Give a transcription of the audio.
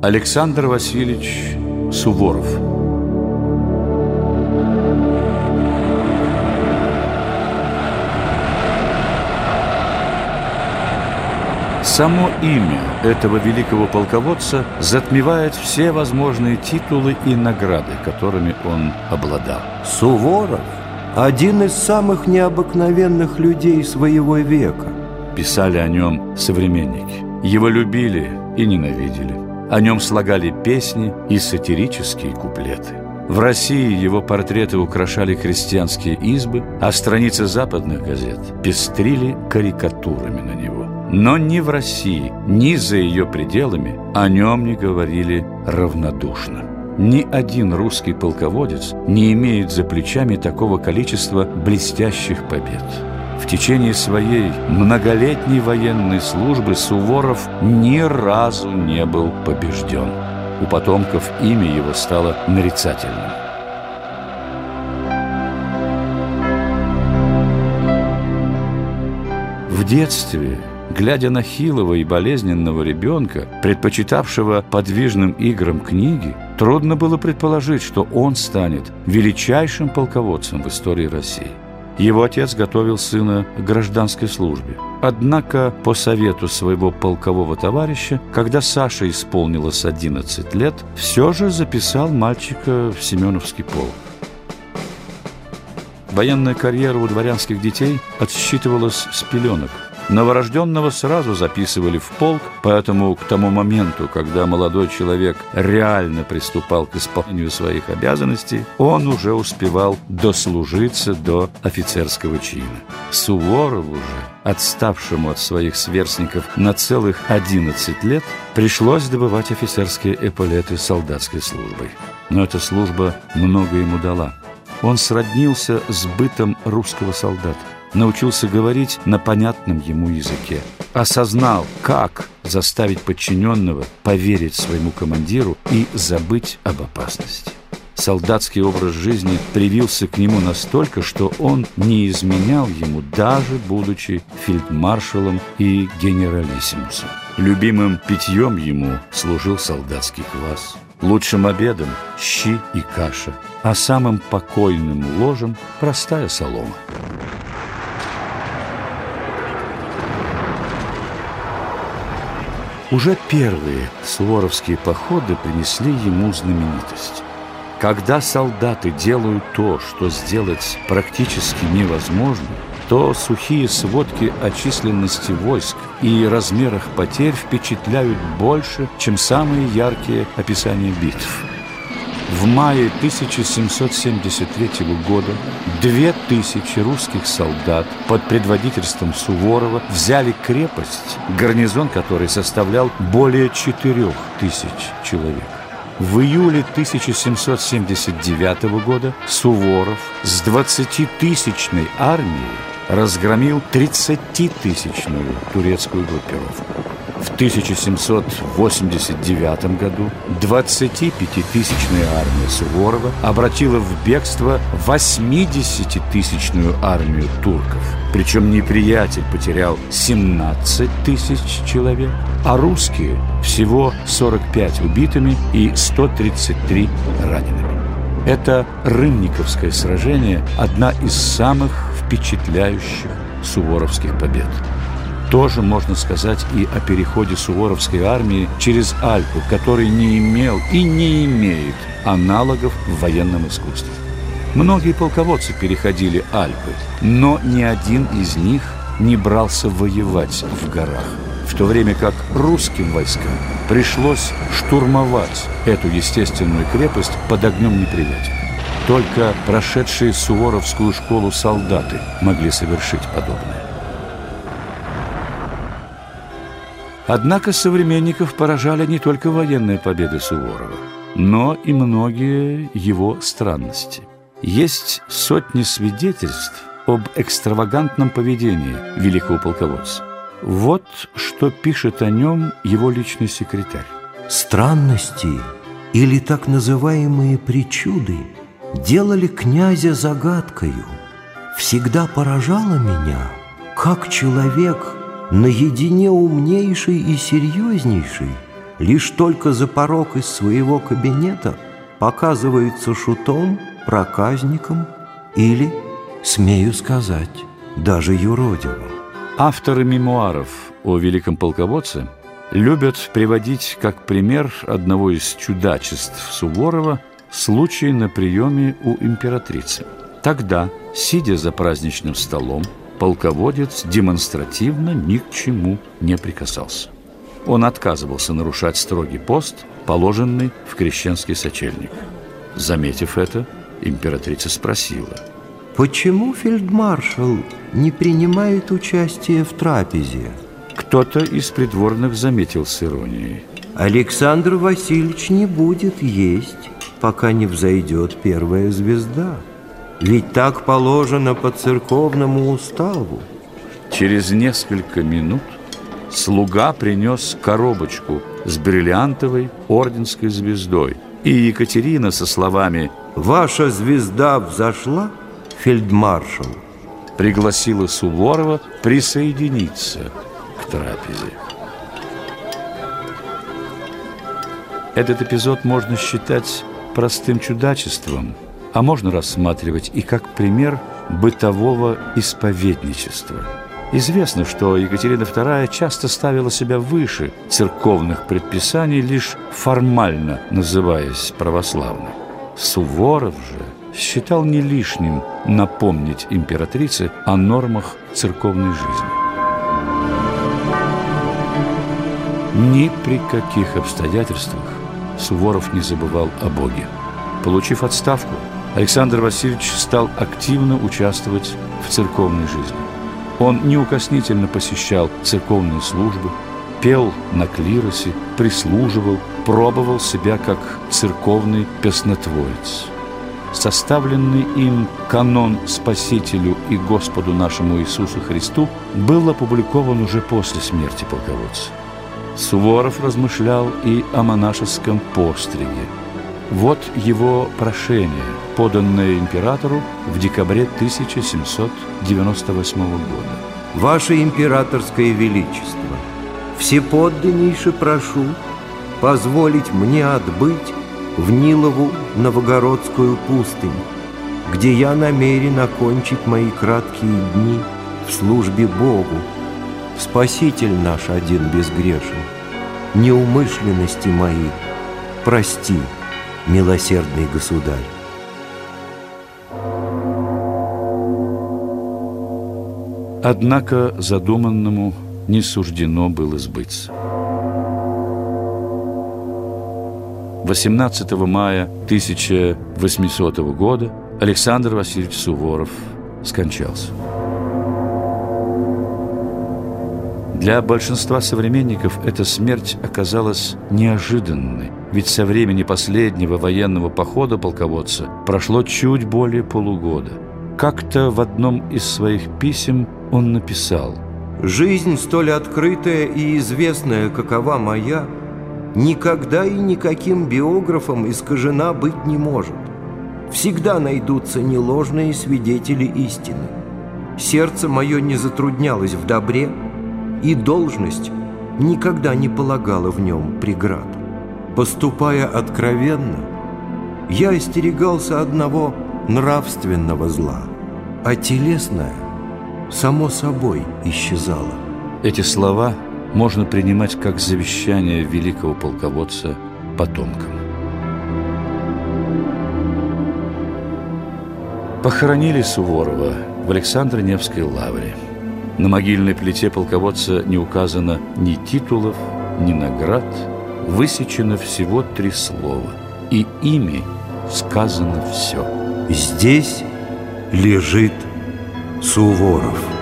Александр Васильевич Суворов Само имя этого великого полководца затмевает все возможные титулы и награды, которыми он обладал. Суворов – один из самых необыкновенных людей своего века. Писали о нем современники. Его любили и ненавидели. О нем слагали песни и сатирические куплеты. В России его портреты украшали крестьянские избы, а страницы западных газет пестрили карикатурами на него. Но ни в России, ни за ее пределами о нем не говорили равнодушно. Ни один русский полководец не имеет за плечами такого количества блестящих побед. Течение своей многолетней военной службы Суворов ни разу не был побежден. У потомков имя его стало нарицательным. В детстве, глядя на хилого и болезненного ребенка, предпочитавшего подвижным играм книги, трудно было предположить, что он станет величайшим полководцем в истории России. Его отец готовил сына к гражданской службе. Однако, по совету своего полкового товарища, когда Саше исполнилось 11 лет, все же записал мальчика в Семеновский полк. Военная карьера у дворянских детей отсчитывалась с пеленок – Новорожденного сразу записывали в полк, поэтому к тому моменту, когда молодой человек реально приступал к исполнению своих обязанностей, он уже успевал дослужиться до офицерского чина. Суворову же, отставшему от своих сверстников на целых 11 лет, пришлось добывать офицерские эполеты солдатской службой. Но эта служба много ему дала. Он сроднился с бытом русского солдата научился говорить на понятном ему языке, осознал, как заставить подчиненного поверить своему командиру и забыть об опасности. Солдатский образ жизни привился к нему настолько, что он не изменял ему, даже будучи фельдмаршалом и генералиссимусом. Любимым питьем ему служил солдатский квас. Лучшим обедом – щи и каша, а самым покойным ложем – простая солома. Уже первые суворовские походы принесли ему знаменитость. Когда солдаты делают то, что сделать практически невозможно, то сухие сводки о численности войск и размерах потерь впечатляют больше, чем самые яркие описания битв. В мае 1773 года две тысячи русских солдат под предводительством Суворова взяли крепость, гарнизон которой составлял более четырех тысяч человек. В июле 1779 года Суворов с 20-тысячной армией разгромил 30-тысячную турецкую группировку. В 1789 году 25-тысячная армия Суворова обратила в бегство 80-тысячную армию турков. Причем неприятель потерял 17 тысяч человек, а русские всего 45 убитыми и 133 ранеными. Это Рынниковское сражение – одна из самых впечатляющих суворовских побед. Тоже можно сказать и о переходе Суворовской армии через Альпу, который не имел и не имеет аналогов в военном искусстве. Многие полководцы переходили Альпы, но ни один из них не брался воевать в горах, в то время как русским войскам пришлось штурмовать эту естественную крепость под огнем неприятеля. Только прошедшие Суворовскую школу солдаты могли совершить подобное. Однако современников поражали не только военные победы Суворова, но и многие его странности. Есть сотни свидетельств об экстравагантном поведении великого полководца. Вот что пишет о нем его личный секретарь. Странности или так называемые причуды делали князя загадкою. Всегда поражало меня, как человек – наедине умнейший и серьезнейший лишь только за порог из своего кабинета показывается шутом, проказником или, смею сказать, даже юродивым. Авторы мемуаров о великом полководце любят приводить как пример одного из чудачеств Суворова случай на приеме у императрицы. Тогда, сидя за праздничным столом, полководец демонстративно ни к чему не прикасался. Он отказывался нарушать строгий пост, положенный в крещенский сочельник. Заметив это, императрица спросила. «Почему фельдмаршал не принимает участие в трапезе?» Кто-то из придворных заметил с иронией. «Александр Васильевич не будет есть, пока не взойдет первая звезда. Ведь так положено по церковному уставу». Через несколько минут слуга принес коробочку с бриллиантовой орденской звездой. И Екатерина со словами «Ваша звезда взошла, фельдмаршал?» пригласила Суворова присоединиться к трапезе. Этот эпизод можно считать простым чудачеством, а можно рассматривать и как пример бытового исповедничества – Известно, что Екатерина II часто ставила себя выше церковных предписаний, лишь формально называясь православной. Суворов же считал не лишним напомнить императрице о нормах церковной жизни. Ни при каких обстоятельствах Суворов не забывал о Боге. Получив отставку, Александр Васильевич стал активно участвовать в церковной жизни. Он неукоснительно посещал церковные службы, пел на клиросе, прислуживал, пробовал себя как церковный песнотворец. Составленный им канон Спасителю и Господу нашему Иисусу Христу был опубликован уже после смерти полководца. Суворов размышлял и о монашеском постриге – вот его прошение, поданное императору в декабре 1798 года. «Ваше императорское величество, всеподданнейше прошу позволить мне отбыть в Нилову Новогородскую пустынь, где я намерен окончить мои краткие дни в службе Богу. Спаситель наш один безгрешен, неумышленности мои прости» милосердный государь. Однако задуманному не суждено было сбыться. 18 мая 1800 года Александр Васильевич Суворов скончался. Для большинства современников эта смерть оказалась неожиданной, ведь со времени последнего военного похода полководца прошло чуть более полугода. Как-то в одном из своих писем он написал «Жизнь столь открытая и известная, какова моя, никогда и никаким биографом искажена быть не может. Всегда найдутся неложные свидетели истины. Сердце мое не затруднялось в добре, и должность никогда не полагала в нем преград. Поступая откровенно, я остерегался одного нравственного зла, а телесное само собой исчезало. Эти слова можно принимать как завещание великого полководца потомкам. Похоронили Суворова в Александро-Невской лавре – на могильной плите полководца не указано ни титулов, ни наград, высечено всего три слова, и ими сказано все. Здесь лежит Суворов.